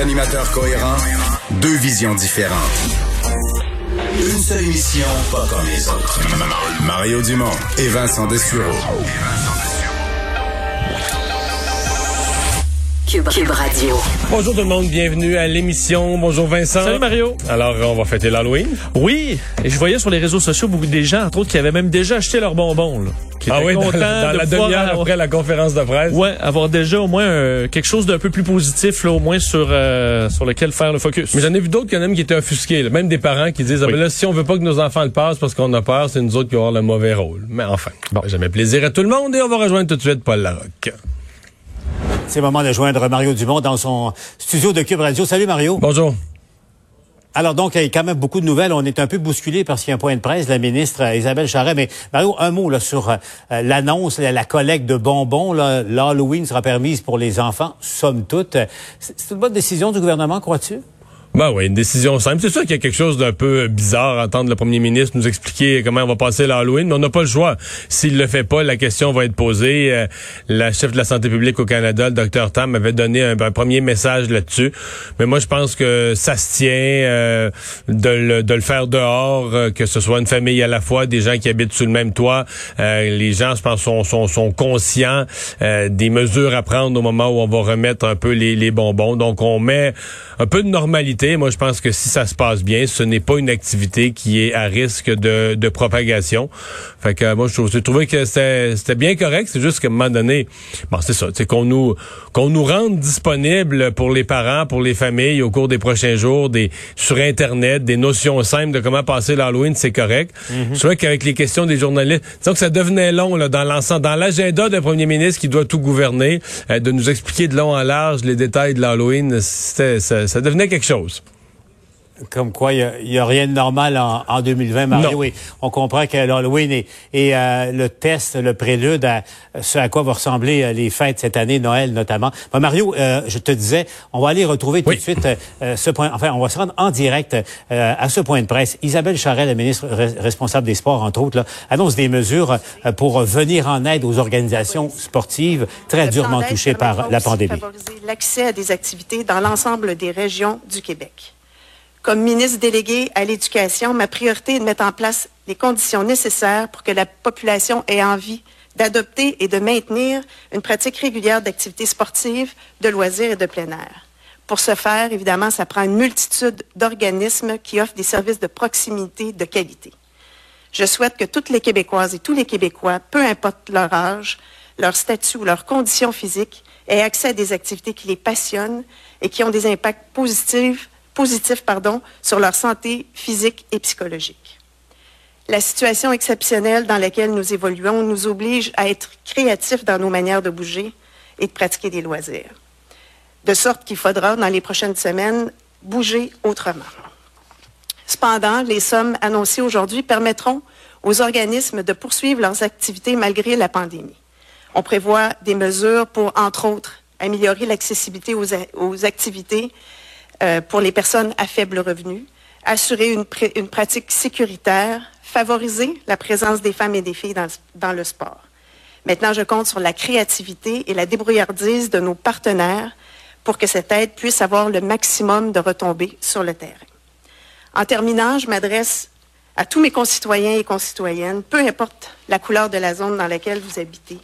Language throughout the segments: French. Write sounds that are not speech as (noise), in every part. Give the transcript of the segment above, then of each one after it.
Animateurs cohérents, deux visions différentes. Une seule émission, pas comme les autres. Mario Dumont et Vincent Dessureau. Cube, Cube Radio. Bonjour tout le monde, bienvenue à l'émission. Bonjour Vincent. Salut Mario. Alors, on va fêter l'Halloween. Oui, et je voyais sur les réseaux sociaux beaucoup des gens, entre autres, qui avaient même déjà acheté leurs bonbons. Là, qui Ah oui, dans, dans de la demi-heure avoir- après la conférence de presse. Ouais, avoir déjà au moins euh, quelque chose d'un peu plus positif, là, au moins sur euh, sur lequel faire le focus. Mais j'en ai vu d'autres quand même qui étaient offusqués. là. Même des parents qui disent, ah, Oui. ben là, si on veut pas que nos enfants le passent parce qu'on a peur, c'est nous autres qui allons avoir le mauvais rôle. Mais enfin, bon. jamais plaisir à tout le monde et on va rejoindre tout de suite Paul Larocque. C'est le moment de joindre Mario Dumont dans son studio de Cube Radio. Salut Mario. Bonjour. Alors donc, il y a quand même beaucoup de nouvelles. On est un peu bousculé parce qu'il y a un point de presse de la ministre Isabelle Charret. Mais Mario, un mot là, sur euh, l'annonce, la, la collecte de bonbons. L'Halloween sera permise pour les enfants, somme toute. C'est une bonne décision du gouvernement, crois-tu? Ben oui, une décision simple. C'est sûr qu'il y a quelque chose d'un peu bizarre à entendre le premier ministre nous expliquer comment on va passer l'Halloween, mais on n'a pas le choix. S'il le fait pas, la question va être posée. Euh, la chef de la santé publique au Canada, le docteur Tam, avait donné un, premier message là-dessus. Mais moi, je pense que ça se tient euh, de, le, de le faire dehors, euh, que ce soit une famille à la fois, des gens qui habitent sous le même toit. Euh, les gens, je pense, sont, sont, sont conscients des mesures à prendre au moment où on va remettre un peu les, les bonbons. Donc, on met un peu de normalité. Moi, je pense que si ça se passe bien, ce n'est pas une activité qui est à risque de, de propagation. Fait que euh, moi, je trouvé que c'était bien correct. C'est juste qu'à un moment donné, bon, c'est ça, c'est qu'on nous qu'on nous rende disponible pour les parents, pour les familles au cours des prochains jours, des sur Internet, des notions simples de comment passer l'Halloween, c'est correct. Je trouvais qu'avec les questions des journalistes, disons que ça devenait long là, dans l'ensemble, dans l'agenda d'un premier ministre qui doit tout gouverner, euh, de nous expliquer de long en large les détails de l'Halloween, c'était ça, ça devenait quelque chose. Comme quoi, il n'y a, rien de normal en, en 2020, Mario. On comprend que l'Halloween est, est, euh, le test, le prélude à ce à quoi vont ressembler euh, les fêtes cette année, Noël notamment. Bon, Mario, euh, je te disais, on va aller retrouver tout Oui. de suite euh, ce point. Enfin, on va se rendre en direct euh, à ce point de presse. Isabelle Charret, la ministre re- responsable des sports, entre autres, là, annonce des mesures euh, pour venir en aide aux organisations sportives très Le durement touchées par la pandémie. l'accès à des activités dans l'ensemble des régions du Québec. Comme ministre délégué à l'éducation, ma priorité est de mettre en place les conditions nécessaires pour que la population ait envie d'adopter et de maintenir une pratique régulière d'activités sportives, de loisirs et de plein air. Pour ce faire, évidemment, ça prend une multitude d'organismes qui offrent des services de proximité de qualité. Je souhaite que toutes les Québécoises et tous les Québécois, peu importe leur âge, leur statut ou leur condition physique, aient accès à des activités qui les passionnent et qui ont des impacts positifs, positifs pardon, sur leur santé physique et psychologique. La situation exceptionnelle dans laquelle nous évoluons nous oblige à être créatifs dans nos manières de bouger et de pratiquer des loisirs. De sorte qu'il faudra, dans les prochaines semaines, bouger autrement. Cependant, les sommes annoncées aujourd'hui permettront aux organismes de poursuivre leurs activités malgré la pandémie. On prévoit des mesures pour, entre autres, améliorer l'accessibilité aux, aux activités euh, pour les personnes à faible revenu, assurer une, pratique sécuritaire, favoriser la présence des femmes et des filles dans, dans le sport. Maintenant, je compte sur la créativité et la débrouillardise de nos partenaires pour que cette aide puisse avoir le maximum de retombées sur le terrain. En terminant, je m'adresse à tous mes concitoyens et concitoyennes, peu importe la couleur de la zone dans laquelle vous habitez.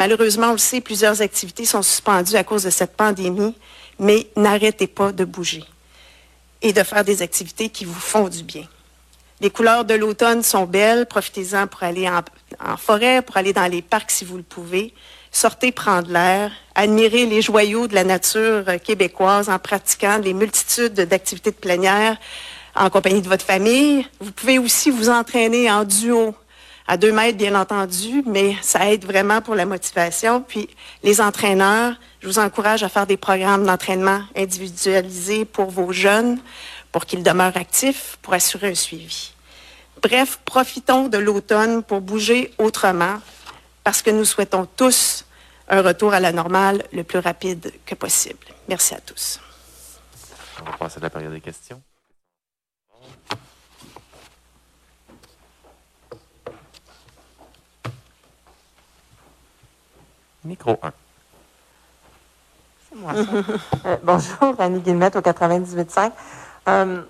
Malheureusement, on le sait, plusieurs activités sont suspendues à cause de cette pandémie, mais n'arrêtez pas de bouger et de faire des activités qui vous font du bien. Les couleurs de l'automne sont belles. Profitez-en pour aller en, en forêt, pour aller dans les parcs si vous le pouvez. Sortez prendre l'air. Admirez les joyaux de la nature euh, québécoise en pratiquant les multitudes d'activités de air en compagnie de votre famille. Vous pouvez aussi vous entraîner en duo à deux mètres, bien entendu, mais ça aide vraiment pour la motivation. Puis les entraîneurs, je vous encourage à faire des programmes d'entraînement individualisés pour vos jeunes, pour qu'ils demeurent actifs, pour assurer un suivi. Bref, profitons de l'automne pour bouger autrement, parce que nous souhaitons tous un retour à la normale le plus rapide que possible. Merci à tous. On va passer à la période des questions. Micro 1. C'est moi, ça. (laughs) Euh, bonjour, Annie Guillemette au 98.5. Euh,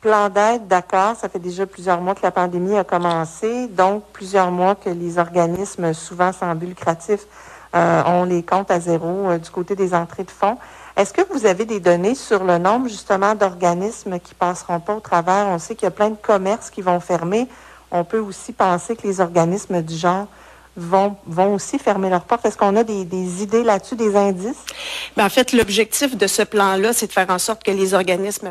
plan d'aide, d'accord, ça fait déjà plusieurs mois que la pandémie a commencé, donc plusieurs mois que les organismes, souvent sans but lucratif, euh, ont les comptes à zéro euh, du côté des entrées de fonds. Est-ce que vous avez des données sur le nombre justement d'organismes qui passeront pas au travers? On sait qu'il y a plein de commerces qui vont fermer. On peut aussi penser que les organismes du genre vont, aussi fermer leurs portes? Est-ce qu'on a des, idées là-dessus, des indices? Ben, en fait, l'objectif de ce plan-là, c'est de faire en sorte que les organismes